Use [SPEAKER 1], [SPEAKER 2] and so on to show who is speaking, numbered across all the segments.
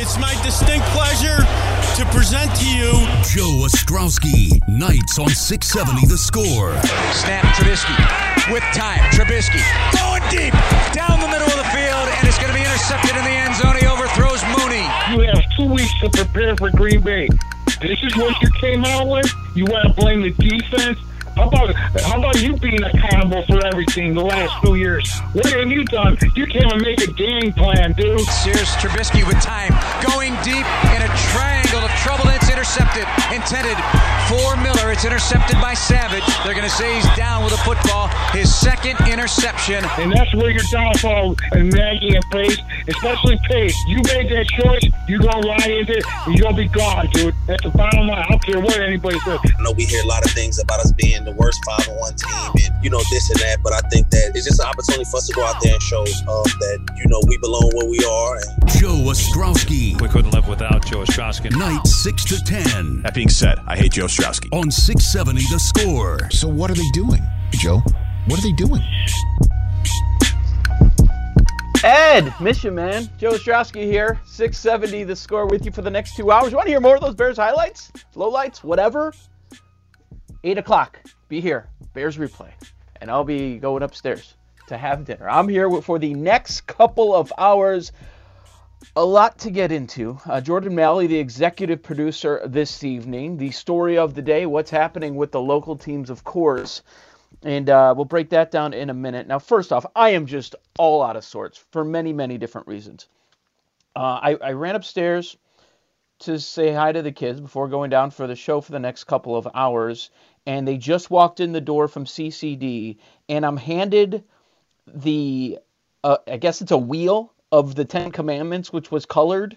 [SPEAKER 1] It's my distinct pleasure to present to you
[SPEAKER 2] Joe Ostrowski, Nights on 670 The Score.
[SPEAKER 3] Snap Trubisky with time. Trubisky going deep down the middle of the field, and it's going to be intercepted in the end zone. He overthrows Mooney.
[SPEAKER 4] You have two weeks to prepare for Green Bay. This is what you came out with? You want to blame the defense? How about how about you being accountable for everything the last two years? What have you done? You can't even make a game plan, dude.
[SPEAKER 3] Here's Trubisky with time, going deep in a triangle of trouble. It's intercepted, intended for Miller. It's intercepted by Savage. They're going to say he's down with a football. His second interception.
[SPEAKER 4] And that's where your downfall and Nagy and Pace, especially Pace. You made that choice. You're gonna ride into it. And you're gonna be gone, dude. That's the bottom line. I don't care what anybody says.
[SPEAKER 5] I know we hear a lot of things about us being the worst 5 1 team and, you know, this and that, but I think that it's just an opportunity for us to go out there and show um, that, you know, we belong where we are. And-
[SPEAKER 2] Joe Ostrowski.
[SPEAKER 6] We couldn't live without Joe Ostrowski.
[SPEAKER 2] Night 6 to 10
[SPEAKER 7] That being said, I hate Joe Ostrowski.
[SPEAKER 2] on 670 The Score.
[SPEAKER 8] So what are they doing, Joe? What are they doing?
[SPEAKER 9] Ed, miss you, man. Joe Ostrowski here, 670 the score with you for the next two hours. You want to hear more of those Bears highlights, lowlights, whatever? 8 o'clock, be here, Bears replay. And I'll be going upstairs to have dinner. I'm here for the next couple of hours. A lot to get into. Uh, Jordan Malley, the executive producer this evening, the story of the day, what's happening with the local teams, of course. And uh, we'll break that down in a minute. Now, first off, I am just all out of sorts for many, many different reasons. Uh, I, I ran upstairs to say hi to the kids before going down for the show for the next couple of hours, and they just walked in the door from CCD, and I'm handed the, uh, I guess it's a wheel of the Ten Commandments, which was colored.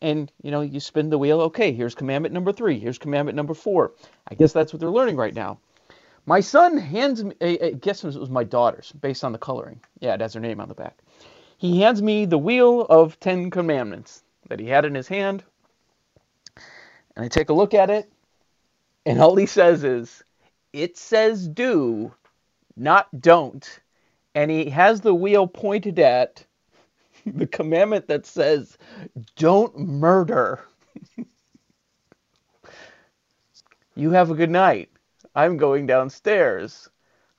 [SPEAKER 9] And you know, you spin the wheel. Okay, here's commandment number three. Here's commandment number four. I guess that's what they're learning right now. My son hands me, I guess it was my daughter's, based on the coloring. Yeah, it has her name on the back. He hands me the wheel of Ten Commandments that he had in his hand. And I take a look at it, and all he says is, It says do, not don't. And he has the wheel pointed at the commandment that says, Don't murder. you have a good night. I'm going downstairs.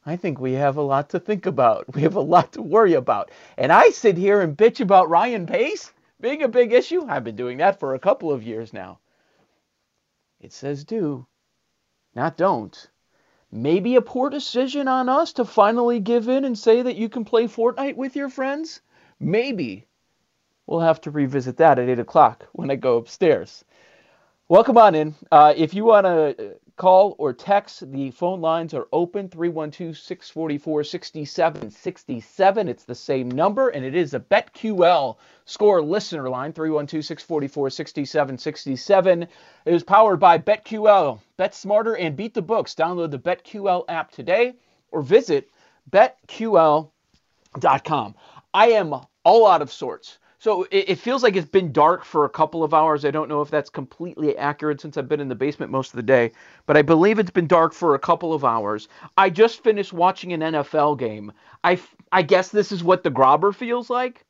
[SPEAKER 9] I think we have a lot to think about. We have a lot to worry about. And I sit here and bitch about Ryan Pace being a big issue. I've been doing that for a couple of years now. It says do, not don't. Maybe a poor decision on us to finally give in and say that you can play Fortnite with your friends? Maybe. We'll have to revisit that at 8 o'clock when I go upstairs. Welcome on in. Uh, if you want to call or text, the phone lines are open 312 644 6767. It's the same number, and it is a BetQL score listener line 312 644 6767. It is powered by BetQL. Bet smarter and beat the books. Download the BetQL app today or visit betql.com. I am all out of sorts. So it, it, feels like it's been dark for a couple of hours. I don't know if that's completely accurate since I've been in the basement most of the day, but I believe it's been dark for a couple of hours. I just finished watching an NFL game. I, I guess this is what the Grobber feels like.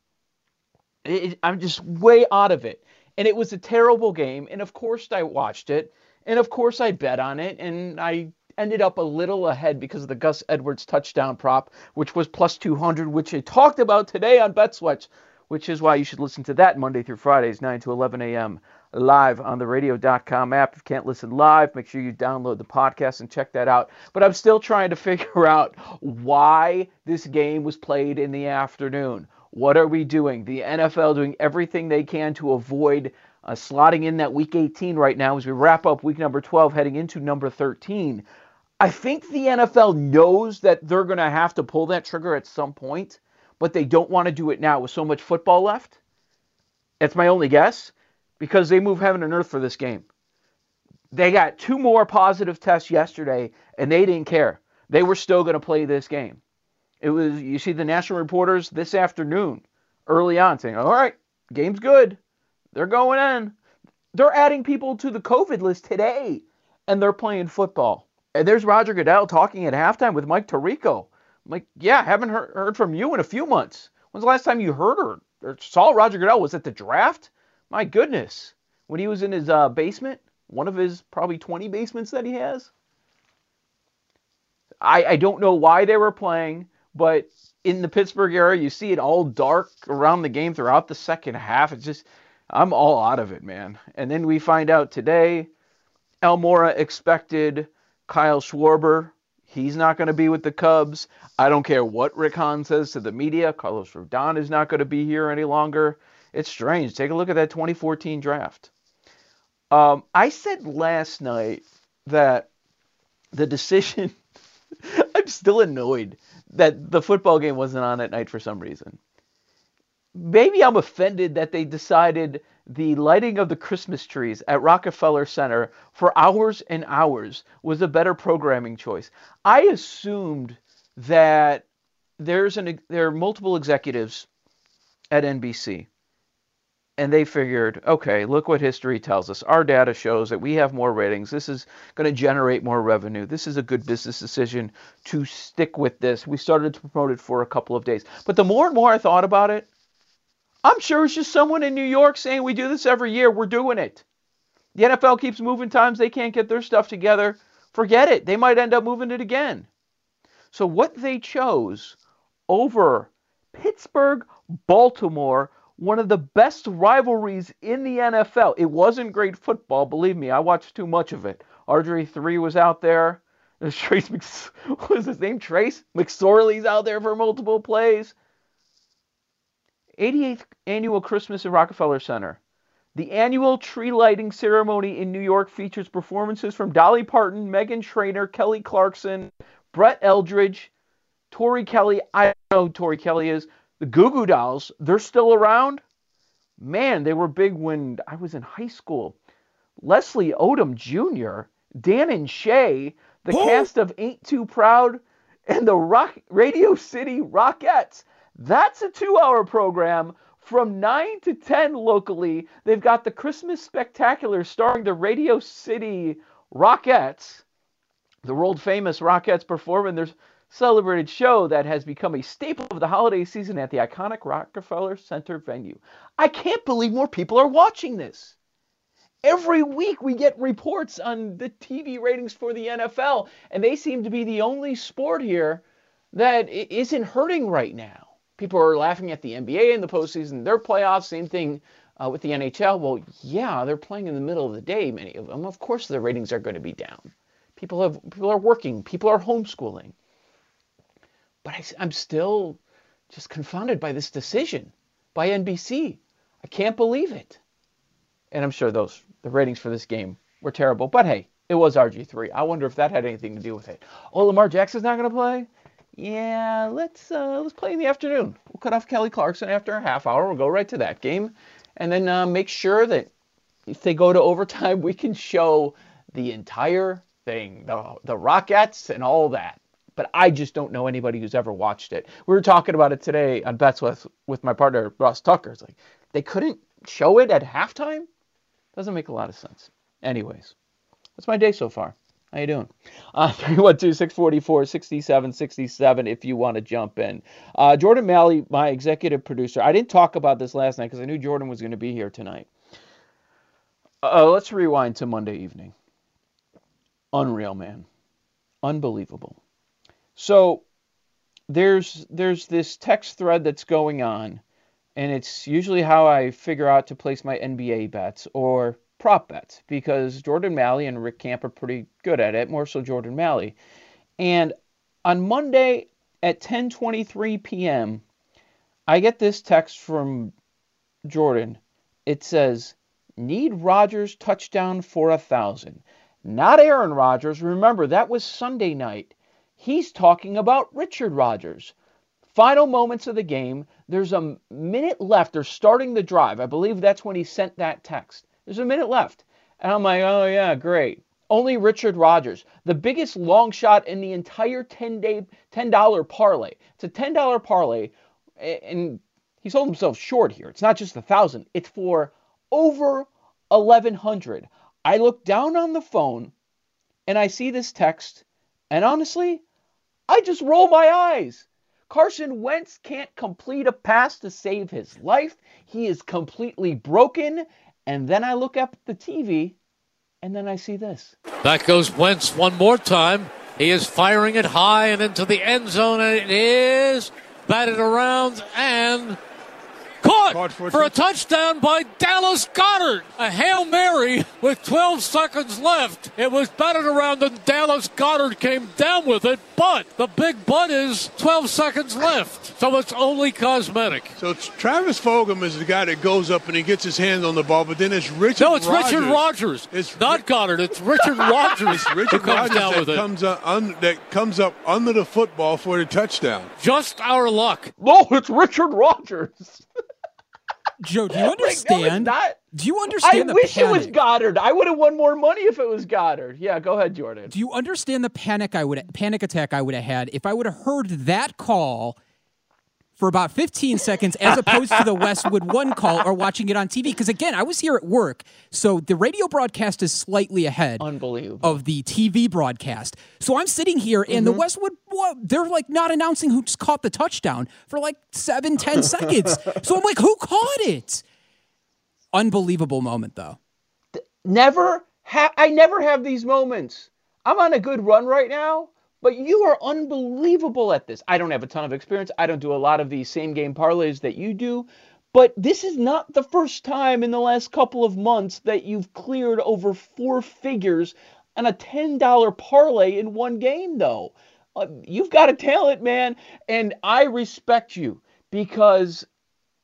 [SPEAKER 9] It, I'm just way out of it. And it was a terrible game. And of course, I watched it. And of course, I bet on it. And I ended up a little ahead because of the Gus Edwards touchdown prop, which was plus 200, which I talked about today on Bet Sweats which is why you should listen to that Monday through Fridays, 9 to 11 a.m. live on the radio.com app. If you can't listen live, make sure you download the podcast and check that out. But I'm still trying to figure out why this game was played in the afternoon. What are we doing? The NFL doing everything they can to avoid uh, slotting in that week 18 right now as we wrap up week number 12 heading into number 13. I think the NFL knows that they're going to have to pull that trigger at some point but they don't want to do it now with so much football left. That's my only guess because they move heaven and earth for this game. They got two more positive tests yesterday and they didn't care. They were still going to play this game. It was you see the national reporters this afternoon early on saying, "All right, game's good. They're going in. They're adding people to the COVID list today and they're playing football." And there's Roger Goodell talking at halftime with Mike Tirico I'm like, yeah, haven't heard, heard from you in a few months. When's the last time you heard or, or saw Roger Goodell? Was it the draft? My goodness. When he was in his uh, basement, one of his probably 20 basements that he has. I, I don't know why they were playing, but in the Pittsburgh area, you see it all dark around the game throughout the second half. It's just, I'm all out of it, man. And then we find out today, Almora expected Kyle Schwarber He's not going to be with the Cubs. I don't care what Rick Hahn says to the media. Carlos Rodon is not going to be here any longer. It's strange. Take a look at that 2014 draft. Um, I said last night that the decision, I'm still annoyed that the football game wasn't on at night for some reason. Maybe I'm offended that they decided the lighting of the Christmas trees at Rockefeller Center for hours and hours was a better programming choice. I assumed that there's an there are multiple executives at NBC and they figured, okay, look what history tells us. Our data shows that we have more ratings. This is going to generate more revenue. This is a good business decision to stick with this. We started to promote it for a couple of days. But the more and more I thought about it, I'm sure it's just someone in New York saying we do this every year. We're doing it. The NFL keeps moving times they can't get their stuff together. Forget it. They might end up moving it again. So what they chose over Pittsburgh, Baltimore, one of the best rivalries in the NFL. It wasn't great football, believe me. I watched too much of it. RG3 was out there. Trace what was his name? Trace McSorley's out there for multiple plays. 88th annual Christmas at Rockefeller Center. The annual tree lighting ceremony in New York features performances from Dolly Parton, Meghan Trainor, Kelly Clarkson, Brett Eldredge, Tori Kelly. I don't know who Tori Kelly is. The Goo Goo Dolls, they're still around. Man, they were big when I was in high school. Leslie Odom Jr., Dan and Shay, the cast of Ain't Too Proud, and the Rock Radio City Rockettes. That's a two hour program from 9 to 10 locally. They've got the Christmas Spectacular starring the Radio City Rockettes, the world famous Rockettes performing their celebrated show that has become a staple of the holiday season at the iconic Rockefeller Center venue. I can't believe more people are watching this. Every week we get reports on the TV ratings for the NFL, and they seem to be the only sport here that isn't hurting right now people are laughing at the NBA in the postseason, their playoffs. Same thing uh, with the NHL. Well, yeah, they're playing in the middle of the day. Many of them, of course, their ratings are going to be down. People have people are working. People are homeschooling. But I, I'm still just confounded by this decision by NBC. I can't believe it. And I'm sure those the ratings for this game were terrible. But hey, it was RG3. I wonder if that had anything to do with it. Oh, Lamar Jackson's not going to play yeah, let's uh, let's play in the afternoon. We'll cut off Kelly Clarkson after a half hour. We'll go right to that game, and then uh, make sure that if they go to overtime, we can show the entire thing, the the Rockettes and all that. but I just don't know anybody who's ever watched it. We were talking about it today on bets with with my partner Ross Tucker. It's like they couldn't show it at halftime. Doesn't make a lot of sense. Anyways, that's my day so far. How you doing? Uh, 312-644-6767 if you want to jump in. Uh, Jordan Malley, my executive producer. I didn't talk about this last night because I knew Jordan was going to be here tonight. Uh, let's rewind to Monday evening. Unreal, man. Unbelievable. So there's there's this text thread that's going on, and it's usually how I figure out to place my NBA bets or prop bets because Jordan Malley and Rick Camp are pretty good at it, more so Jordan Malley. And on Monday at 10:23 p.m., I get this text from Jordan. It says, "Need Rodgers touchdown for a thousand. Not Aaron Rodgers. Remember that was Sunday night. He's talking about Richard Rodgers. Final moments of the game. There's a minute left. They're starting the drive. I believe that's when he sent that text. There's a minute left. And I'm like, oh, yeah, great. Only Richard Rodgers, the biggest long shot in the entire 10 day, $10 parlay. It's a $10 parlay, and he sold himself short here. It's not just a thousand, it's for over 1100. I look down on the phone and I see this text, and honestly, I just roll my eyes. Carson Wentz can't complete a pass to save his life. He is completely broken and then I look up at the TV, and then I see this.
[SPEAKER 10] That goes Wentz one more time. He is firing it high and into the end zone, and it is batted around and Caught, Caught for, for a touchdown by Dallas Goedert. A Hail Mary with 12 seconds left. It was batted around and Dallas Goedert came down with it, but the big but is 12 seconds left. So it's only cosmetic.
[SPEAKER 11] So Travis Fulgham is the guy that goes up and he gets his hand on the ball, but then it's Richard
[SPEAKER 10] No, it's
[SPEAKER 11] Rodgers.
[SPEAKER 10] Richard Rodgers. It's not Goedert. It's Richard Rodgers.
[SPEAKER 11] it's Richard
[SPEAKER 10] comes
[SPEAKER 11] Rodgers
[SPEAKER 10] down
[SPEAKER 11] that
[SPEAKER 10] with it.
[SPEAKER 11] Comes up un, that comes up under the football for the touchdown.
[SPEAKER 10] Just our luck.
[SPEAKER 9] No, it's Richard Rodgers.
[SPEAKER 12] Joe, do you understand?
[SPEAKER 9] Like, no,
[SPEAKER 12] do you understand
[SPEAKER 9] I wish
[SPEAKER 12] panic?
[SPEAKER 9] it was Goedert. I would have won more money if it was Goedert. Yeah, go ahead, Jordan.
[SPEAKER 12] Do you understand the panic I would panic attack I would have had if I would have heard that call for about 15 seconds as opposed to the Westwood One call or watching it on TV? Because again, I was here at work, so the radio broadcast is slightly ahead of the TV broadcast. So I'm sitting here, and mm-hmm. the Westwood, they're like not announcing who just caught the touchdown for like seven, ten seconds. So I'm like, who caught it? Unbelievable moment, though.
[SPEAKER 9] Never, ha- I never have these moments. I'm on a good run right now. But you are unbelievable at this. I don't have a ton of experience. I don't do a lot of these same game parlays that you do. But this is not the first time in the last couple of months that you've cleared over four figures on a $10 parlay in one game, though. Uh, you've got a talent, man. And I respect you because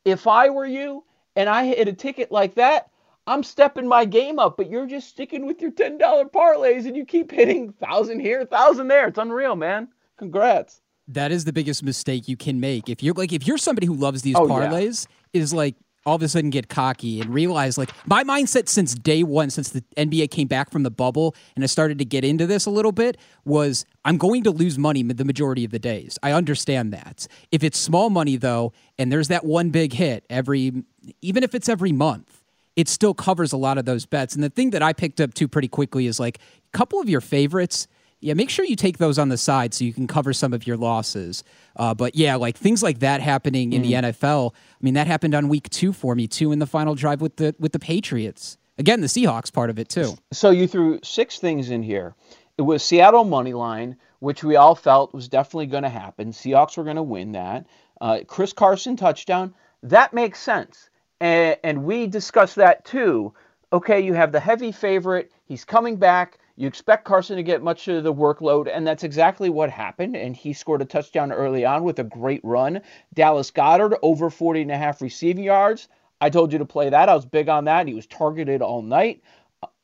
[SPEAKER 9] if I were you and I hit a ticket like that, I'm stepping my game up, but you're just sticking with your $10 parlays and you keep hitting thousand here, thousand there. It's unreal, man. Congrats.
[SPEAKER 12] That is the biggest mistake you can make. If you're like if you're somebody who loves these oh, parlays, yeah. is like all of a sudden get cocky and realize like my mindset since day one, since the NBA came back from the bubble and I started to get into this a little bit, was I'm going to lose money the majority of the days. I understand that. If it's small money though, and there's that one big hit every, even if it's every month, it still covers a lot of those bets. And the thing that I picked up too pretty quickly is like a couple of your favorites. Yeah, make sure you take those on the side so you can cover some of your losses. Uh, but yeah, like things like that happening in mm. the NFL. I mean, that happened on week two for me too in the final drive with the with the Patriots. Again, the Seahawks part of it too.
[SPEAKER 9] So you threw six things in here. It was Seattle money line, which we all felt was definitely going to happen. Seahawks were going to win that. Uh, Chris Carson touchdown. That makes sense and, and we discussed that too. Okay, you have the heavy favorite. He's coming back. You expect Carson to get much of the workload, and that's exactly what happened. And he scored a touchdown early on with a great run. Dallas Goedert, over 40 and a half receiving yards. I told you to play that. I was big on that. He was targeted all night.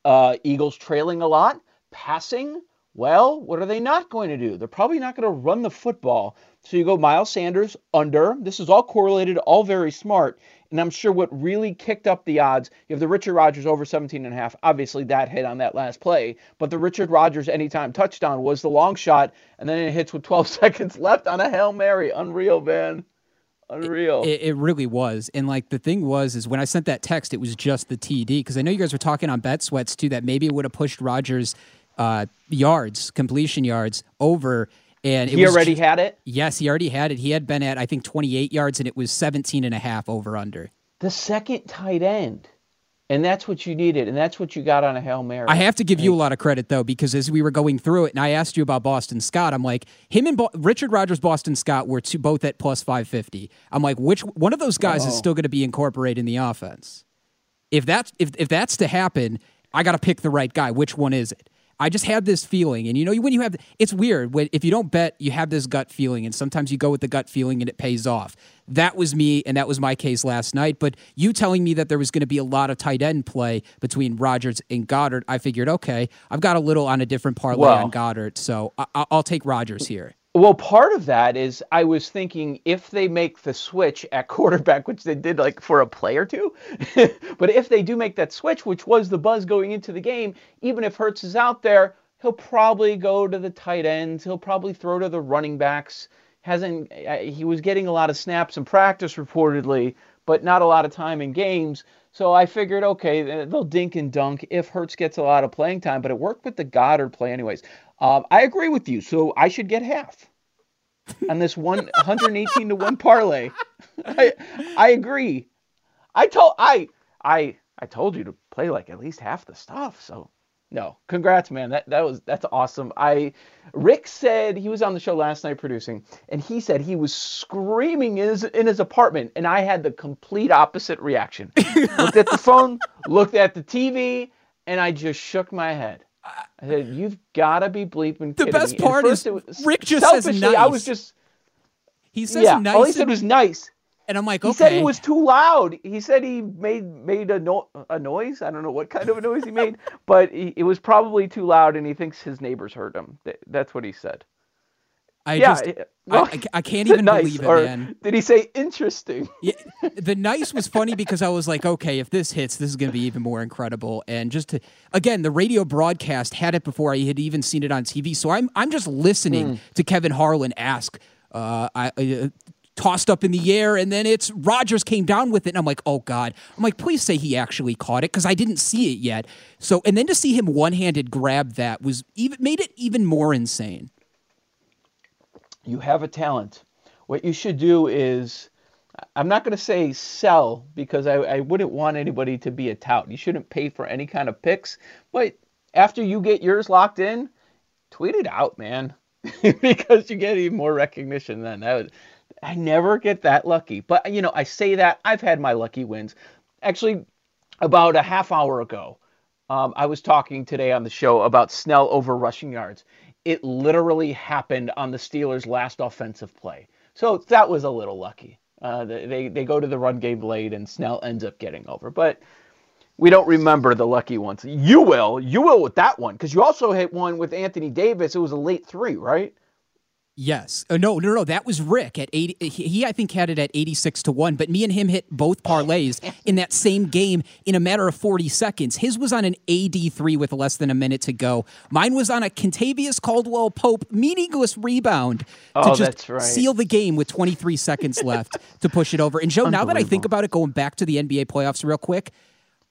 [SPEAKER 9] Uh, Eagles trailing a lot. Passing Well, what are they not going to do? They're probably not going to run the football. So you go Miles Sanders under. This is all correlated, all very smart. And I'm sure what really kicked up the odds, you have the Richard Rodgers over 17 and a half. Obviously, that hit on that last play. But the Richard Rodgers anytime touchdown was the long shot, and then it hits with 12 seconds left on a Hail Mary. Unreal, man. Unreal.
[SPEAKER 12] It, it, really was. And like the thing was, is when I sent that text, it was just the TD because I know you guys were talking on bet sweats too that maybe it would have pushed Rodgers uh, yards, completion yards over. And
[SPEAKER 9] he already had it?
[SPEAKER 12] Yes, he already had it. He had been at, I think, 28 yards, and it was 17 and a half over under.
[SPEAKER 9] The second tight end. And that's what you needed, and that's what you got on a Hail Mary.
[SPEAKER 12] I have to give you a lot of credit, though, because as we were going through it, and I asked you about Boston Scott, I'm like, him and Bo- Richard Rodgers, Boston Scott were two, both at plus 550. I'm like, which one of those guys oh. is still going to be incorporated in the offense? If that's if, if that's to happen, I got to pick the right guy. Which one is it? I just had this feeling, and you know, when you have, it's weird when if you don't bet, you have this gut feeling, and sometimes you go with the gut feeling and it pays off. That was me, and that was my case last night. But you telling me that there was going to be a lot of tight end play between Rodgers and Goedert, I figured, okay, I've got a little on a different parlay well, on Goedert, so I- will take Rodgers here.
[SPEAKER 9] Well, part of that is I was thinking if they make the switch at quarterback, which they did like for a play or two, but if they do make that switch, which was the buzz going into the game, even if Hurts is out there, he'll probably go to the tight ends. He'll probably throw to the running backs. Hasn't uh, he was getting a lot of snaps in practice reportedly, but not a lot of time in games. So I figured, okay, they'll dink and dunk if Hurts gets a lot of playing time, but it worked with the Goedert play anyways. Um, I agree with you. So I should get half on this one 118 to one parlay. I I agree. I told I I I told you to play like at least half the stuff. So no, congrats, man. That that was that's awesome. I Rick said he was on the show last night producing, and he said he was screaming in his in his apartment, and I had the complete opposite reaction. looked at the phone, looked at the TV, and I just shook my head. I said, "You've got to be bleeping."
[SPEAKER 12] The best
[SPEAKER 9] me.
[SPEAKER 12] part is Rick just says nice.
[SPEAKER 9] I was just.
[SPEAKER 12] He says
[SPEAKER 9] yeah,
[SPEAKER 12] nice.
[SPEAKER 9] All he said was nice.
[SPEAKER 12] And I'm like, okay.
[SPEAKER 9] He said he was too loud. He said he made made a, no, a noise. I don't know what kind of a noise he made, but he, it was probably too loud, and he thinks his neighbors heard him. That's what he said.
[SPEAKER 12] I yeah, just, well, I, I, can't even nice, believe it, man.
[SPEAKER 9] Did he say interesting?
[SPEAKER 12] yeah, the nice was funny because I was like, okay, if this hits, this is going to be even more incredible. And just to, again, the radio broadcast had it before I had even seen it on TV, so I'm I'm just listening mm. to Kevin Harlan ask. Uh, I, uh, tossed up in the air, and then it's Rodgers came down with it, and I'm like, oh god. I'm like, please say he actually caught it because I didn't see it yet. So, and then to see him one handed grab that was even made it even more insane
[SPEAKER 9] you have a talent. What you should do is, I'm not going to say sell because I, I wouldn't want anybody to be a tout. You shouldn't pay for any kind of picks. But after you get yours locked in, tweet it out, man, because you get even more recognition then. That would, I never get that lucky. But, you know, I say that I've had my lucky wins. Actually, about a half hour ago, um, I was talking today on the show about Snell over rushing yards it literally happened on the Steelers' last offensive play. So that was a little lucky. Uh, they they go to the run game late, and Snell ends up getting over. But we don't remember the lucky ones. You will, you will with that one, because you also hit one with Anthony Davis. It was a late three, right?
[SPEAKER 12] Yes. Oh, no, no, no. That was Rick at 80. He, I think, had it at 86 to 1, but me and him hit both parlays in that same game in a matter of 40 seconds. His was on an AD3 with less than a minute to go. Mine was on a Kentavious Caldwell Pope meaningless rebound
[SPEAKER 9] oh,
[SPEAKER 12] to just
[SPEAKER 9] right.
[SPEAKER 12] seal the game with 23 seconds left to push it over. And Joe, now that I think about it, going back to the NBA playoffs real quick,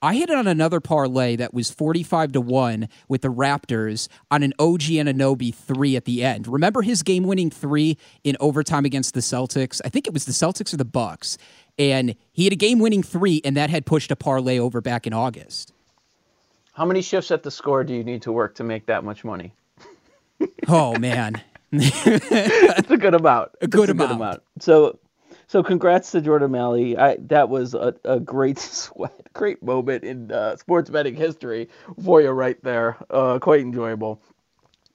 [SPEAKER 12] I hit on another parlay that was 45 to 1 with the Raptors on an OG Anunoby 3 at the end. Remember his game-winning 3 in overtime against the Celtics? I think it was the Celtics or the Bucks. And he had a game-winning 3 and that had pushed a parlay over back in August.
[SPEAKER 9] How many shifts at the score do you need to work to make that much money?
[SPEAKER 12] oh man.
[SPEAKER 9] That's a good amount.
[SPEAKER 12] A good, amount.
[SPEAKER 9] good amount. So so congrats to Jordan Malley. I, that was a, a great sweat, great moment in uh, sports betting history for you right there. Uh, quite enjoyable.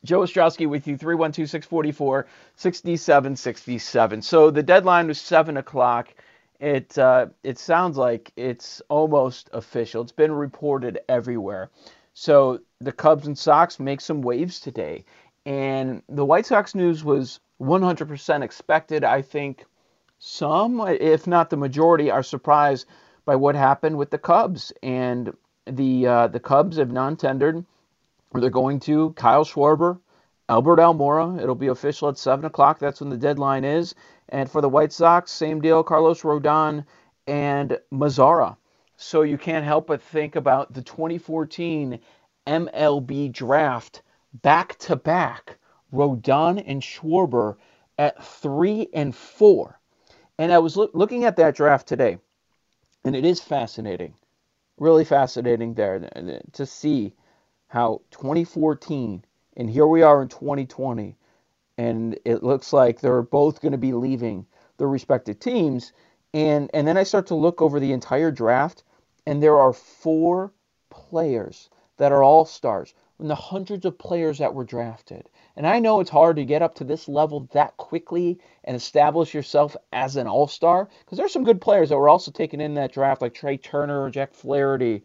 [SPEAKER 9] Joe Ostrowski with you, 312 644 6767. So the deadline was 7 o'clock. It, uh, it sounds like it's almost official. It's been reported everywhere. So the Cubs and Sox make some waves today. And the White Sox news was 100% expected. I think some, if not the majority, are surprised by what happened with the Cubs. And the uh, the Cubs have non-tendered. They're going to Kyle Schwarber, Albert Almora. It'll be official at seven o'clock. That's when the deadline is. And for the White Sox, same deal. Carlos Rodon and Mazara. So you can't help but think about the 2014 MLB draft back to back. Rodon and Schwarber at three and four. And I was lo- looking at that draft today, and it is fascinating, really fascinating there to see how 2014 and here we are in 2020, and it looks like they're both going to be leaving their respective teams. And and then I start to look over the entire draft, and there are four players that are all stars in the hundreds of players that were drafted. And I know it's hard to get up to this level that quickly and establish yourself as an all star because there's some good players that were also taken in that draft, like Trea Turner, Jack Flaherty.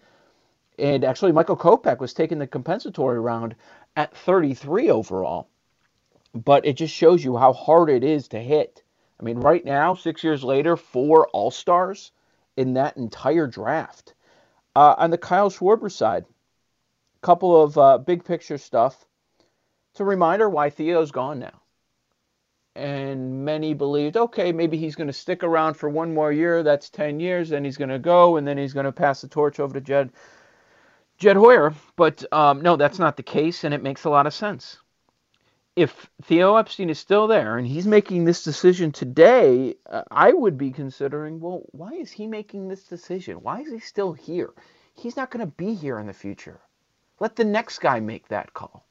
[SPEAKER 9] And actually, Michael Kopech was taken the compensatory round at 33 overall. But it just shows you how hard it is to hit. I mean, right now, six years later, four All Stars in that entire draft. Uh, on the Kyle Schwarber side, couple of uh, big picture stuff. It's a reminder why Theo's gone now. And many believed, okay, maybe he's going to stick around for one more year. That's 10 years. Then he's going to go, and then he's going to pass the torch over to Jed Jed Hoyer, but um, no, that's not the case, and it makes a lot of sense. If Theo Epstein is still there and he's making this decision today, uh, I would be considering, well, why is he making this decision? Why is he still here? He's not going to be here in the future. Let the next guy make that call.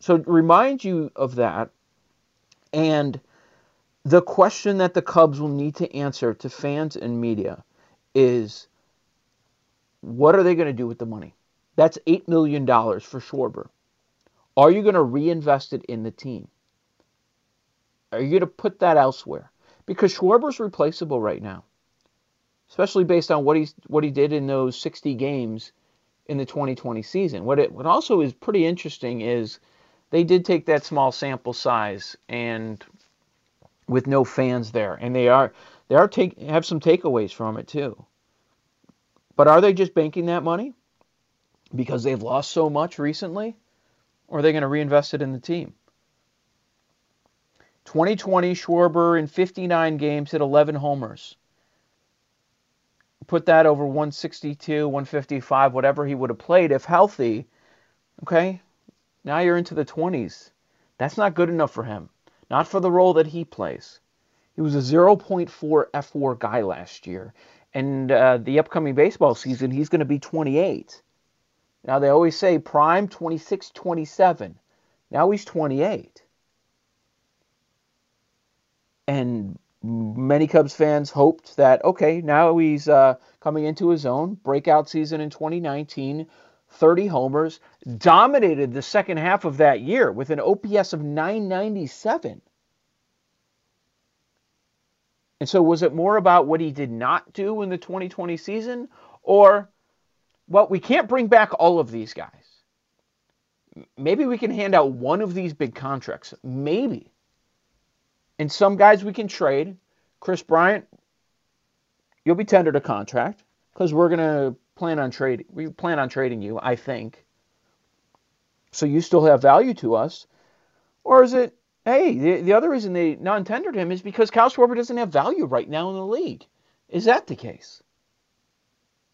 [SPEAKER 9] So remind you of that, and the question that the Cubs will need to answer to fans and media is what are they going to do with the money? That's $8 million for Schwarber. Are you going to reinvest it in the team? Are you going to put that elsewhere? Because Schwarber's replaceable right now, especially based on what he's what he did in those 60 games in the 2020 season. What it what also is pretty interesting is they did take that small sample size and with no fans there, and they are they are take have some takeaways from it too. But are they just banking that money because they've lost so much recently? Or are they going to reinvest it in the team? 2020, Schwarber in 59 games hit 11 homers. Put that over 162, 155, whatever he would have played if healthy. Okay, now you're into the 20s. That's not good enough for him. Not for the role that he plays. He was a 0.4 F4 guy last year and uh, the upcoming baseball season, he's going to be 28. Now, they always say prime 26, 27. Now he's 28. And many Cubs fans hoped that, okay, now he's uh, coming into his own breakout season in 2019. 30 homers, dominated the second half of that year with an OPS of 997. And so, was it more about what he did not do in the 2020 season? Or, well, we can't bring back all of these guys. Maybe we can hand out one of these big contracts. Maybe. And some guys we can trade. Kris Bryant, you'll be tendered a contract because we're to plan on trading. We plan on trading you, I think. So you still have value to us. Or is it Hey, the, the other reason they non-tendered him is because Kyle Schwarber doesn't have value right now in the league. Is that the case?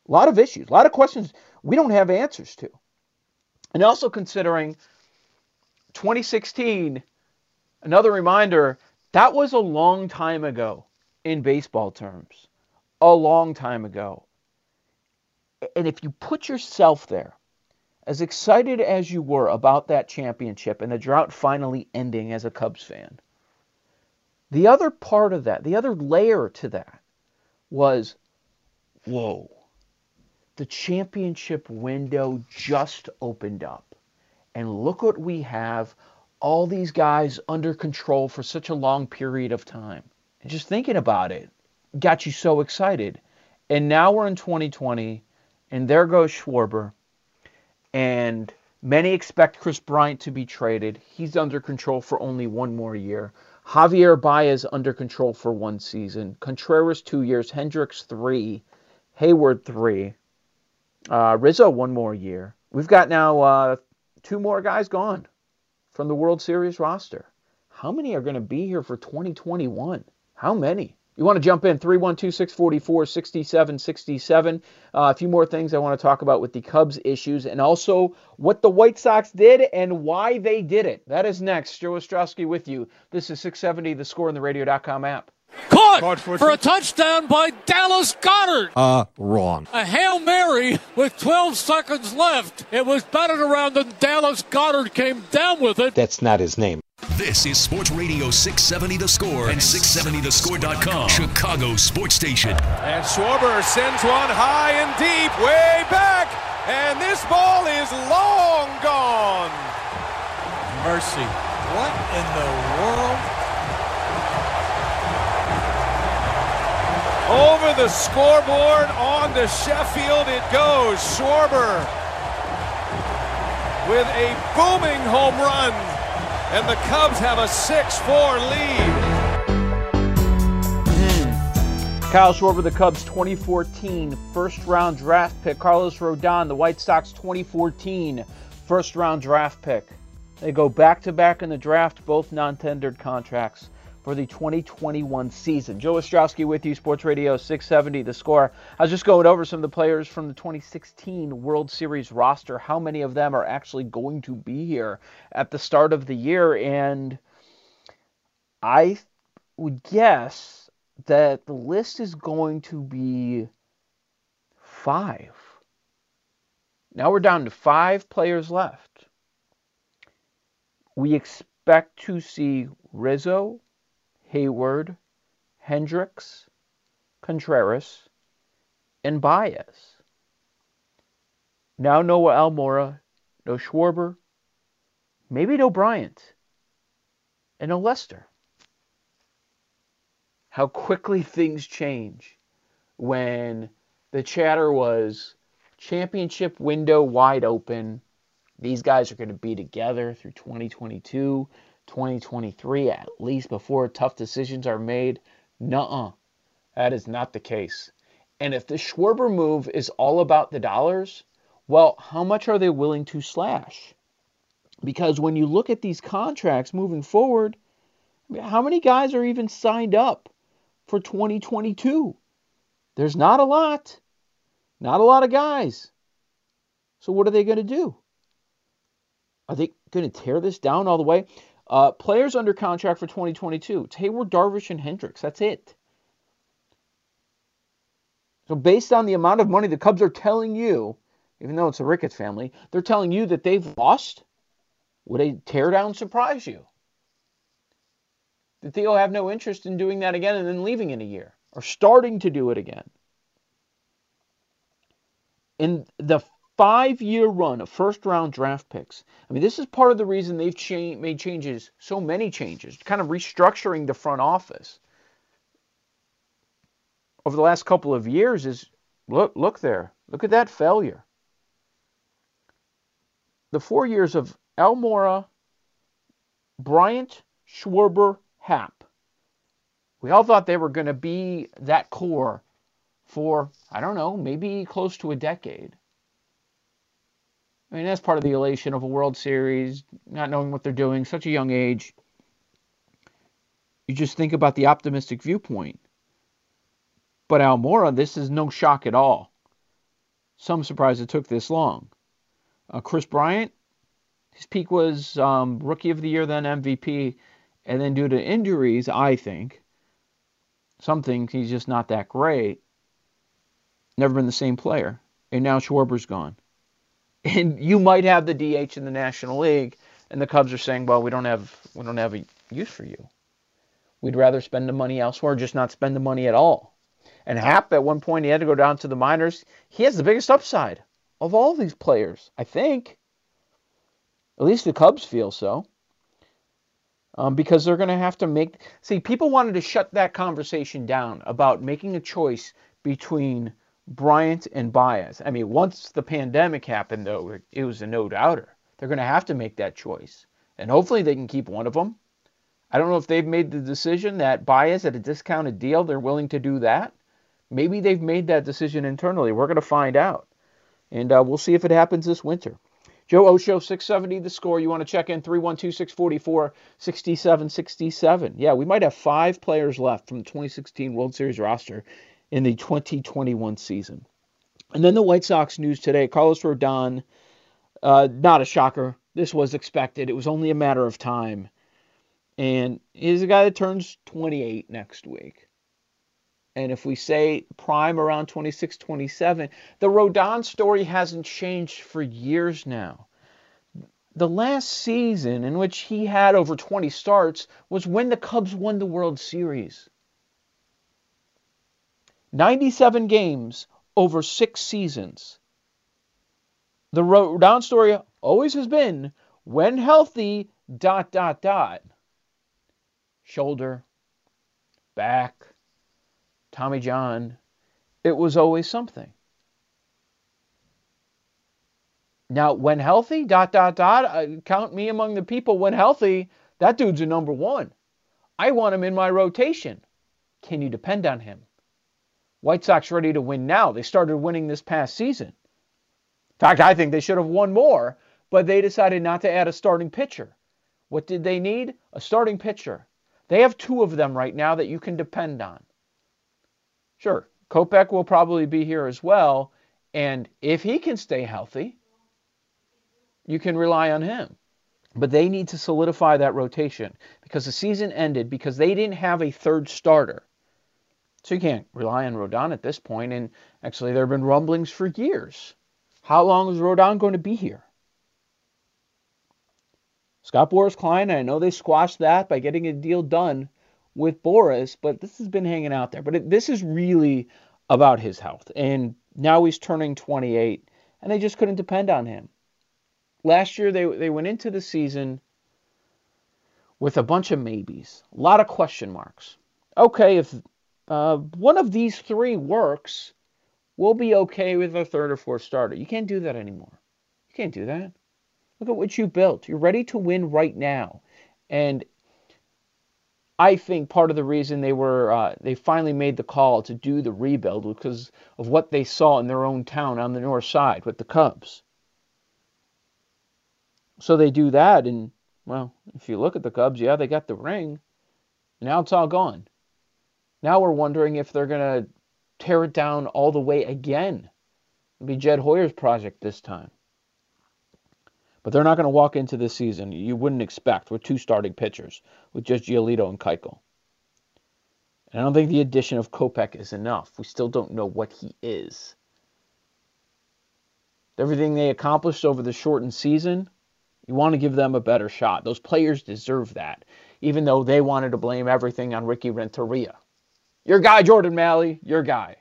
[SPEAKER 9] A lot of issues, a lot of questions we don't have answers to. And also considering 2016, another reminder, that was a long time ago in baseball terms. A long time ago. And if you put yourself there, as excited as you were about that championship and the drought finally ending as a Cubs fan, the other part of that, the other layer to that, was whoa, the championship window just opened up. And look what we have all these guys under control for such a long period of time. And just thinking about it got you so excited. And now we're in 2020, and there goes Schwarber and Many expect Kris Bryant to be traded. He's under control for only one more year. Javier Baez under control for one season. Contreras two years. Hendricks three. Heyward three. Uh, Rizzo one more year. We've got now uh, two more guys gone from the World Series roster. How many are going to be here for 2021? How many? You want to jump in 312 644 6767. Uh, a few more things I want to talk about with the Cubs issues and also what the White Sox did and why they did it. That is next. Joe Ostrowski with you. This is 670, the score in the radio.com app.
[SPEAKER 10] Caught, Caught for, for a touchdown by Dallas Goedert.
[SPEAKER 8] Uh, wrong.
[SPEAKER 10] A Hail Mary with 12 seconds left. It was batted around and Dallas Goedert came down with it.
[SPEAKER 13] That's not his name.
[SPEAKER 2] This is Sports Radio 670 The Score and 670thescore.com, Chicago sports station.
[SPEAKER 14] And Schwarber sends one high and deep, way back, and this ball is long gone.
[SPEAKER 15] Mercy. What in the world?
[SPEAKER 14] Over the scoreboard on to Sheffield it goes. Schwarber with a booming home run and the Cubs have a 6-4 lead.
[SPEAKER 9] Kyle Schwarber, the Cubs 2014 first round draft pick. Carlos Rodon, the White Sox 2014 first round draft pick. They go back to back in the draft, both non tendered contracts for the 2021 season. Joe Ostrowski with you, Sports Radio 670, the score. I was just going over some of the players from the 2016 World Series roster, how many of them are actually going to be here at the start of the year. And I would guess that the list is going to be five. Now we're down to five players left. We expect to see Rizzo, Heyward, Hendricks, Contreras, and Baez. Now no Almora, no Schwarber, maybe no Bryant, and no Lester. How quickly things change when the chatter was championship window wide open. These guys are going to be together through 2022. 2023 at least before tough decisions are made. Nuh-uh. That is not the case. And if the Schwarber move is all about the dollars, well, how much are they willing to slash? Because when you look at these contracts moving forward, how many guys are even signed up for 2022? There's not a lot. Not a lot of guys. So what are they going to do? Are they going to tear this down all the way? Uh, players under contract for 2022. It's Heyward, Darvish, and Hendricks. That's it. So based on the amount of money the Cubs are telling you, even though it's a Ricketts family, they're telling you that they've lost. Would a teardown surprise you? Did Theo have no interest in doing that again and then leaving in a year? Or starting to do it again? In the five year run of first round draft picks. I mean, this is part of the reason they've cha- made changes, so many changes, kind of restructuring the front office over the last couple of years. Is look, look there, look at that failure. The four years of Almora, Bryant, Schwarber, Happ. We all thought they were going to be that core for, I don't know, maybe close to a decade. I mean, that's part of the elation of a World Series, not knowing what they're doing, such a young age. You just think about the optimistic viewpoint. But Almora, this is no shock at all. Some surprise it took this long. Uh, Kris Bryant, his peak was um, Rookie of the Year, then MVP, and then due to injuries, I think, some things he's just not that great. Never been the same player. And now Schwarber's gone and you might have the DH in the National League, and the Cubs are saying, "Well, we don't have we don't have a use for you. We'd rather spend the money elsewhere, just not spend the money at all." And Happ, at one point, he had to go down to the minors. He has the biggest upside of all these players, I think. At least the Cubs feel so. Um, because they're going to have to make. See, people wanted to shut that conversation down about making a choice between Bryant and Baez. I mean, once the pandemic happened, though, it was a no doubter. They're going to have to make that choice. And hopefully they can keep one of them. I don't know if they've made the decision that Baez at a discounted deal, they're willing to do that. Maybe they've made that decision internally. We're going to find out. And uh, we'll see if it happens this winter. Joe Osho, 670 the score. You want to check in 312 644 6767. Yeah, we might have five players left from the 2016 World Series roster in the 2021 season. And then the White Sox news today Carlos Rodon, uh, not a shocker. This was expected. It was only a matter of time. And he's a guy that turns 28 next week. And if we say prime around 26, 27, the Rodon story hasn't changed for years now. The last season in which he had over 20 starts was when the Cubs won the World Series. 97 games over six seasons. The Rodon story always has been when healthy, dot, dot, dot. Shoulder, back, Tommy John. It was always something. Now, when healthy, dot, dot, dot, uh, count me among the people. When healthy, that dude's a number one. I want him in my rotation. Can you depend on him? White Sox ready to win now. They started winning this past season. In fact, I think they should have won more, but they decided not to add a starting pitcher. What did they need? A starting pitcher. They have two of them right now that you can depend on. Sure, Kopech will probably be here as well, and if he can stay healthy, you can rely on him. But they need to solidify that rotation because the season ended because they didn't have a third starter. So you can't rely on Rodon at this point. And actually, there have been rumblings for years. How long is Rodon going to be here? Scott Boras Klein, I know they squashed that by getting a deal done with Boras, but this has been hanging out there. But it, this is really about his health. And now he's turning 28, and they just couldn't depend on him. Last year, they, they went into the season with a bunch of maybes, a lot of question marks. Okay, if uh, one of these three works, we'll be okay with a third or fourth starter. You can't do that anymore. You can't do that. Look at what you built. You're ready to win right now. And I think part of the reason they were uh, they finally made the call to do the rebuild because of what they saw in their own town on the north side with the Cubs. So they do that, and well, if you look at the Cubs, yeah, they got the ring. Now it's all gone. Now we're wondering if they're going to tear it down all the way again. It'll be Jed Hoyer's project this time. But they're not going to walk into this season, you wouldn't expect, with two starting pitchers, with just Giolito and Keuchel. And I don't think the addition of Kopech is enough. We still don't know what he is. Everything they accomplished over the shortened season, you want to give them a better shot. Those players deserve that, even though they wanted to blame everything on Ricky Renteria. Your guy, Jordan Malley. Your guy.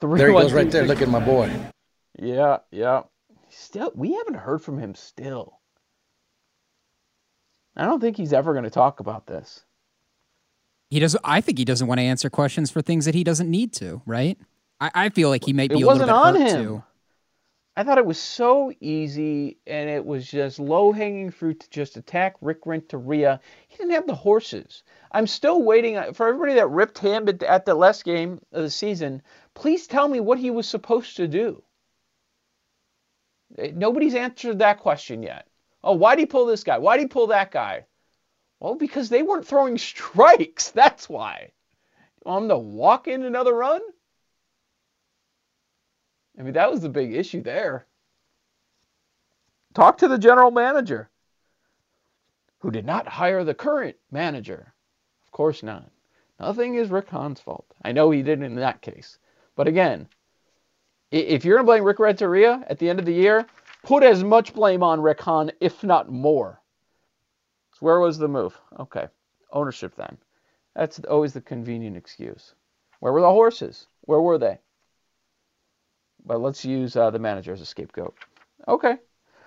[SPEAKER 13] Three, there he goes right there. Look at my boy.
[SPEAKER 9] Yeah, yeah. Still, we haven't heard from him still. I don't think he's ever going to talk about this.
[SPEAKER 12] He doesn't. I think he doesn't want to answer questions for things that he doesn't need to. Right? I, I feel like he might be. It wasn't on him. Too.
[SPEAKER 9] I thought it was so easy and it was just low hanging fruit to just attack Rick Renteria. He didn't have the horses. I'm still waiting uh, for everybody that ripped him at the last game of the season. Please tell me what he was supposed to do. Eh, nobody's answered that question yet. Oh, why did he pull this guy? Why did he pull that guy? Well, because they weren't throwing strikes. That's why. You want him to walk in another run? I mean, that was the big issue there. Talk to the general manager, who did not hire the current manager. Of course not. Nothing is Rick Hahn's fault. I know he didn't in that case. But again, if you're going to blame Rick Renteria at the end of the year, put as much blame on Rick Hahn, if not more. So where was the move? Okay, ownership then. That's always the convenient excuse. Where were the horses? Where were they? But let's use uh, the manager as a scapegoat. Okay.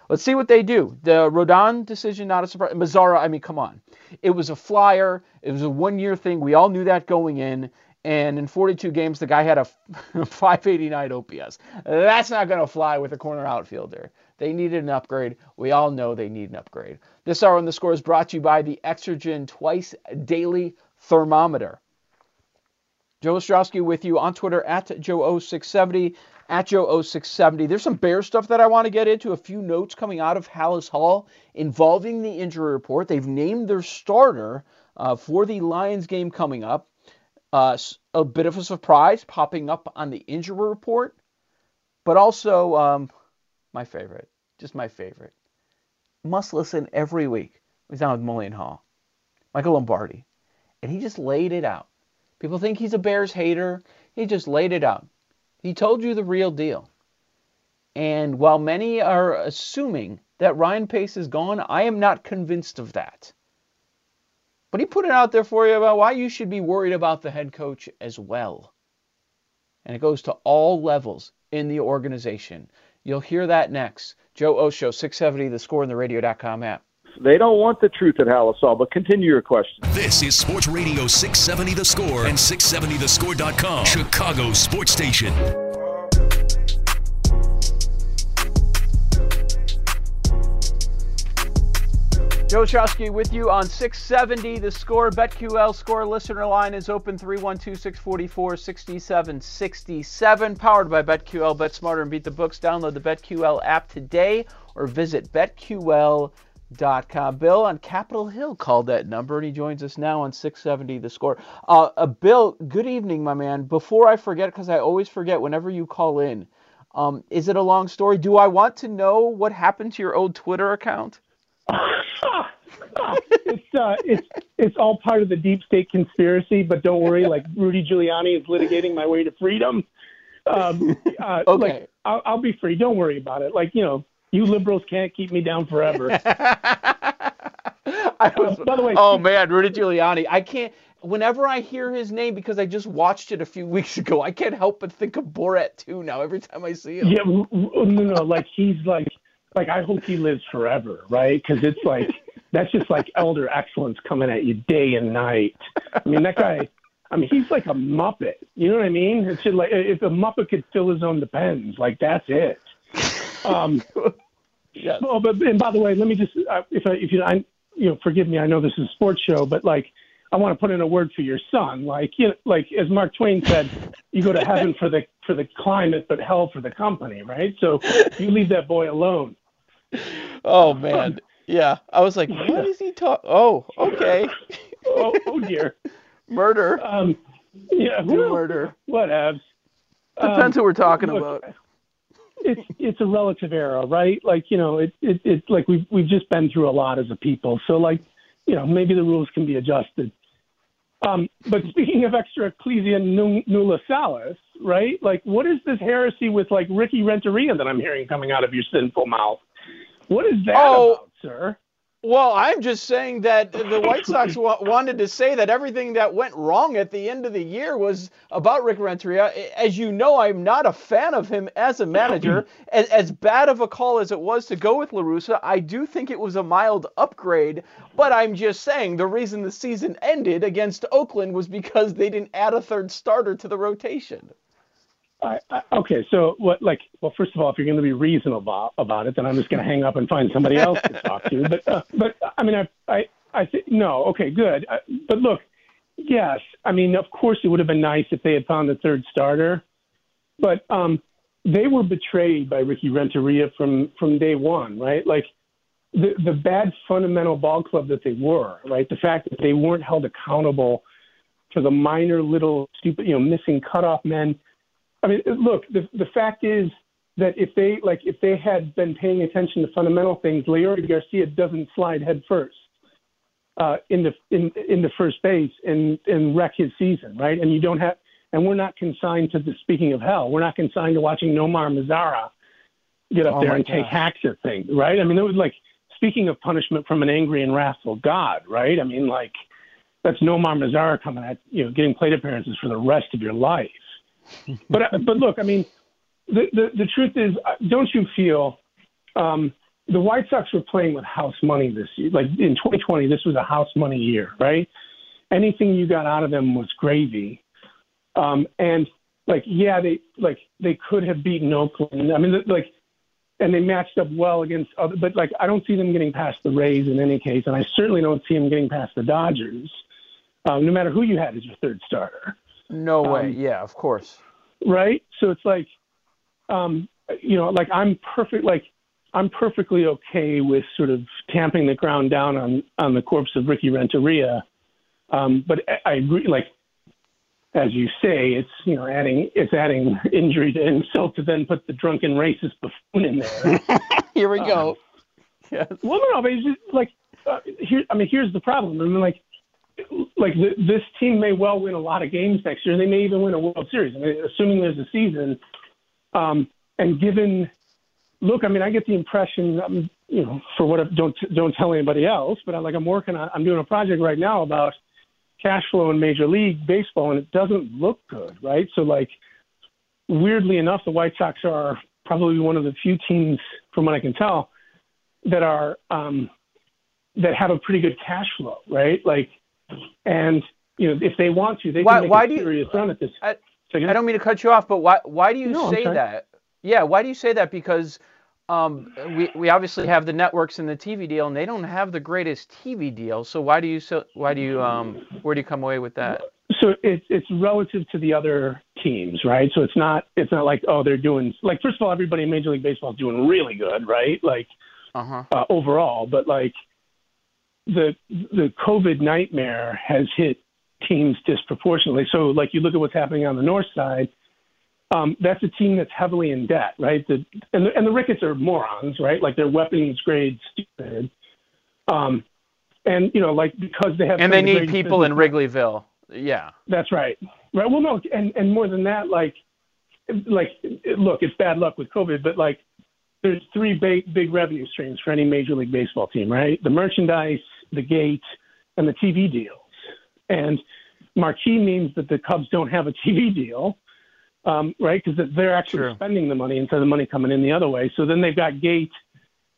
[SPEAKER 9] Let's see what they do. The Rodon decision, not a surprise. Mazara, I mean, come on. It was a flyer. It was a one year thing. We all knew that going in. And in 42 games, the guy had a 589 OPS. That's not going to fly with a corner outfielder. They needed an upgrade. We all know they need an upgrade. This hour on the score is brought to you by the Exergen Twice Daily Thermometer. Joe Ostrowski with you on Twitter at Joe0670, at Joe0670. There's some Bear stuff that I want to get into. A few notes coming out of Halas Hall involving the injury report. They've named their starter uh, for the Lions game coming up. Uh, a bit of a surprise popping up on the injury report, but also um, my favorite, just my favorite. Must listen every week. He's down with Mully and Haugh, Michael Lombardi, and he just laid it out. People think he's a Bears hater. He just laid it out. He told you the real deal. And while many are assuming that Ryan Pace is gone, I am not convinced of that. But he put it out there for you about why you should be worried about the head coach as well. And it goes to all levels in the organization. You'll hear that next. Joe Osho, 670, the score in the radio.com app.
[SPEAKER 16] They don't want the truth at Halas Hall, but continue your question.
[SPEAKER 2] This is Sports Radio 670 The Score and 670thescore.com, Chicago Sports Station.
[SPEAKER 9] Joe Ostrowski with you on 670 The Score. BetQL score listener line is open 312 644 6767. Powered by BetQL. Bet smarter and beat the books. Download the BetQL app today or visit BetQL.com. Bill on Capitol Hill called that number and he joins us now on 670 The Score. Uh, uh, Bill, good evening, my man. Before I forget, because I always forget whenever you call in, um, is it a long story? Do I want to know what happened to your old Twitter account?
[SPEAKER 17] it's uh, it's it's all part of the deep state conspiracy. But don't worry, like Rudy Giuliani is litigating my way to freedom. Um, uh,
[SPEAKER 9] okay,
[SPEAKER 17] like, I'll, I'll be free. Don't worry about it. Like you know, you liberals can't keep me down forever.
[SPEAKER 9] was, uh, by the way, oh man, Rudy Giuliani. I can't. Whenever I hear his name, because I just watched it a few weeks ago, I can't help but think of Borat too now every time I see him.
[SPEAKER 17] Yeah, no, no, like he's like like I hope he lives forever, right? Because it's like that's just like elder excellence coming at you day and night. I mean, that guy. I mean, he's like a muppet. You know what I mean? It's just like if a muppet could fill his own depends, like that's it. Um,
[SPEAKER 9] yeah.
[SPEAKER 17] Well, but and by the way, let me just uh, if I, if you I you know forgive me, I know this is a sports show, but like I want to put in a word for your son. Like you know, like as Mark Twain said, you go to heaven for the for the climate, but hell for the company, right? So you leave that boy alone.
[SPEAKER 9] Oh man, yeah. I was like, what is he talking? Oh, okay.
[SPEAKER 17] oh, oh dear,
[SPEAKER 9] murder.
[SPEAKER 17] Um, yeah,
[SPEAKER 9] Do murder.
[SPEAKER 17] Whatevs.
[SPEAKER 9] Depends um, who we're talking look, about.
[SPEAKER 17] It's it's a relative era, right? Like you know, it it it's like we've we've just been through a lot as a people, so like you know maybe the rules can be adjusted. Um, but speaking of extra ecclesia nulla salus, right? Like, what is this heresy with like Ricky Renteria that I'm hearing coming out of your sinful mouth? What is that oh, about, sir?
[SPEAKER 9] Well, I'm just saying that the White Sox wanted to say that everything that went wrong at the end of the year was about Rick Renteria. As you know, I'm not a fan of him as a manager. as, as bad of a call as it was to go with La Russa, I do think it was a mild upgrade. But I'm just saying the reason the season ended against Oakland was because they didn't add a third starter to the rotation.
[SPEAKER 17] I, I, okay, so what? Like, well, first of all, if you're going to be reasonable about, it, then I'm just going to hang up and find somebody else to talk to. But, uh, but I mean, I, I, I think no. Okay, good. Uh, but look, yes, I mean, of course, it would have been nice if they had found the third starter, but um, they were betrayed by Ricky Renteria from from day one, right? Like the the bad fundamental ball club that they were, right? The fact that they weren't held accountable for the minor little stupid, you know, missing cutoff men I mean, look, the the fact is that if they like if they had been paying attention to fundamental things, Leury Garcia doesn't slide head first uh, in the in in the first base and and wreck his season, right? And you don't have, and we're not consigned to the speaking of hell. We're not consigned to watching Nomar Mazara get up
[SPEAKER 9] oh
[SPEAKER 17] there and
[SPEAKER 9] gosh.
[SPEAKER 17] take hacks at things, right? I mean, it was like speaking of punishment from an angry and wrathful God, right? I mean, like that's Nomar Mazara coming at you know getting plate appearances for the rest of your life but but look, I mean, the, the the truth is, uh, don't you feel um, the White Sox were playing with house money this year? Like in 2020, this was a house money year, right? Anything you got out of them was gravy. Um, and like, yeah, they like they could have beaten Oakland. I mean, like, and they matched up well against other, but like, I don't see them getting past the Rays in any case, and I certainly don't see them getting past the Dodgers. Um, no matter who you had as your third starter.
[SPEAKER 9] No way.
[SPEAKER 17] Um,
[SPEAKER 9] yeah, of course.
[SPEAKER 17] Right. So it's like, um, you know, like I'm perfect. Like I'm perfectly okay with sort of tamping the ground down on on the corpse of Ricky Renteria. Um, but I agree. Like as you say, it's you know adding it's adding injury to insult to then put the drunken racist buffoon in there.
[SPEAKER 9] Here we go.
[SPEAKER 17] Um, yes. Well, no, but it's just like uh, here. I mean, here's the problem. I mean, like like the, this team may well win a lot of games next year. They may even win a World Series. I mean, assuming there's a season. Um, and given, look, I mean, I get the impression, um, you know, for what don't don't tell anybody else, but I, like I'm working on, I'm doing a project right now about cash flow in Major League Baseball, and it doesn't look good, right? So like, weirdly enough, the White Sox are probably one of the few teams, from what I can tell, that are um, that have a pretty good cash flow, right? Like and you know, if they want to, they
[SPEAKER 9] why,
[SPEAKER 17] can make
[SPEAKER 9] why
[SPEAKER 17] a
[SPEAKER 9] do
[SPEAKER 17] serious
[SPEAKER 9] you,
[SPEAKER 17] run at this.
[SPEAKER 9] I, I, don't mean to cut you off, but why why do you
[SPEAKER 17] no,
[SPEAKER 9] say that? Yeah, why do you say that? Because um, we we obviously have the networks and the TV deal, and they don't have the greatest TV deal. So why do you so why do you um where do you come away with that?
[SPEAKER 17] So it's it's relative to the other teams, right? So it's not it's not like oh they're doing like first of all everybody in Major League Baseball is doing really good, right? Like
[SPEAKER 9] uh-huh.
[SPEAKER 17] uh, overall, but like the the COVID nightmare has hit teams disproportionately. So, like you look at what's happening on the north side, um, that's a team that's heavily in debt, right? The, and the and the Ricketts are morons, right? Like they're weapons grade stupid. Um, and you know, like because they have
[SPEAKER 9] and they need people in Wrigleyville. Yeah,
[SPEAKER 17] that's right. Right. Well, no, and and more than that, like like look, it's bad luck with COVID, but like there's three big, big revenue streams for any Major League Baseball team, right? The merchandise, the gate, and the TV deals. And marquee means that the Cubs don't have a TV deal, um, right? Because they're actually True. spending the money instead of the money coming in the other way. So then they've got gate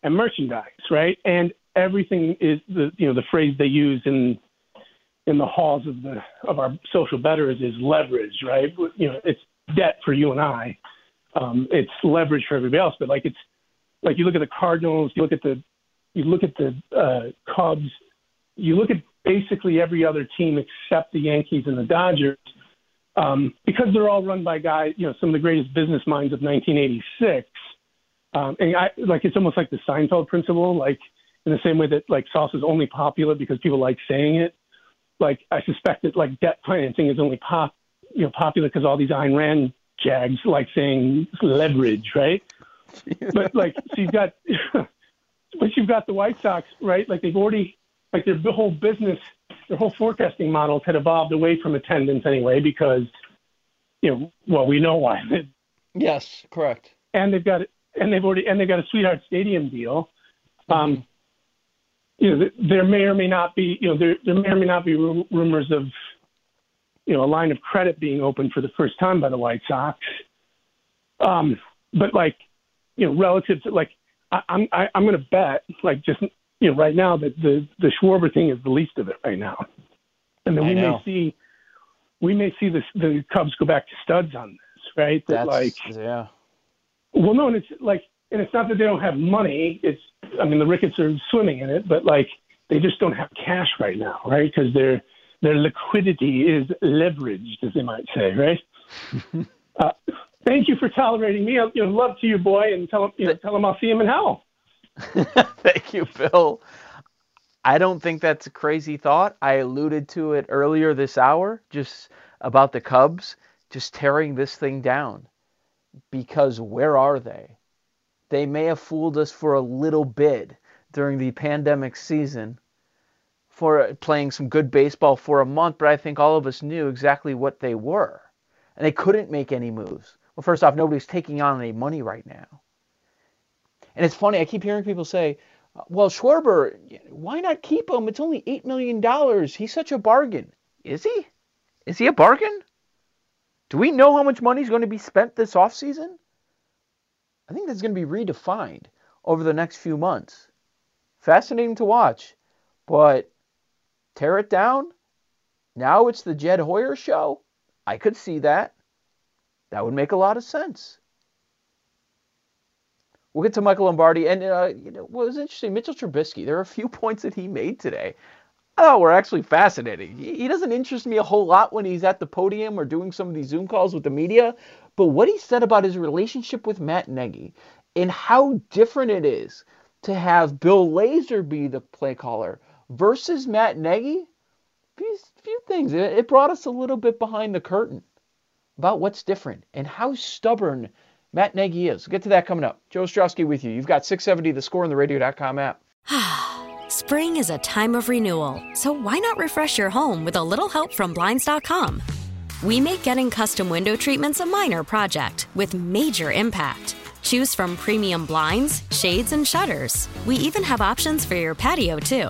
[SPEAKER 17] and merchandise, right? And everything is the you know the phrase they use in in the halls of the of our social betters is leverage, right? You know, it's debt for you and I. Um, it's leverage for everybody else, but like it's like you look at the Cardinals, you look at the you look at the uh, Cubs, you look at basically every other team except the Yankees and the Dodgers, um, because they're all run by guys, you know, some of the greatest business minds of 1986. Um, and I like it's almost like the Seinfeld principle, like in the same way that like sauce is only popular because people like saying it. Like I suspect that like debt financing is only pop, you know, popular because all these Ayn Rand jags like saying leverage, right? but like, so you've got, but you've got the White Sox, right? Like they've already, like their whole business, their whole forecasting models had evolved away from attendance anyway because, you know, well, we know why.
[SPEAKER 9] Yes, correct.
[SPEAKER 17] And they've got, and they've already, and they've got a sweetheart stadium deal. Um, mm-hmm. you know, there may or may not be, you know, there there may or may not be rumors of, you know, a line of credit being opened for the first time by the White Sox. Um, but like, you know, relative to like, I, I'm I, I'm going to bet like just you know right now that the the Schwarber thing is the least of it right now, and then we may see we may see this the Cubs go back to studs on this, right?
[SPEAKER 9] That
[SPEAKER 17] That's, like
[SPEAKER 9] yeah.
[SPEAKER 17] Well, no, and it's like, and it's not that they don't have money. It's I mean the Ricketts are swimming in it, but like they just don't have cash right now, right? Because their their liquidity is leveraged, as they might say, right? uh, thank you for tolerating me. You know, love to you, boy, and tell him, you know, tell him I'll see him in hell.
[SPEAKER 9] thank you, Phil. I don't think that's a crazy thought. I alluded to it earlier this hour, just about the Cubs just tearing this thing down. Because where are they? They may have fooled us for a little bit during the pandemic season for playing some good baseball for a month, but I think all of us knew exactly what they were. And they couldn't make any moves. Well, first off, nobody's taking on any money right now. And it's funny, I keep hearing people say, well, Schwarber, why not keep him? It's only $8 million. He's such a bargain. Is he? Is he a bargain? Do we know how much money is going to be spent this offseason? I think that's going to be redefined over the next few months. Fascinating to watch. But tear it down? Now it's the Jed Hoyer show? I could see that. That would make a lot of sense. We'll get to Michael Lombardi. And uh, you know, what was interesting, Mitchell Trubisky, there are a few points that he made today I thought were actually fascinating. He doesn't interest me a whole lot when he's at the podium or doing some of these Zoom calls with the media, but what he said about his relationship with Matt Nagy and how different it is to have Bill Lazor be the play caller versus Matt Nagy, few, few things. It brought us a little bit behind the curtain about what's different and how stubborn Matt Nagy is. We'll get to that coming up. Joe Ostrowski with you. You've got 670 The Score on the radio.com app.
[SPEAKER 18] Spring is a time of renewal, so why not refresh your home with a little help from Blinds.com? We make getting custom window treatments a minor project with major impact. Choose from premium blinds, shades, and shutters. We even have options for your patio, too.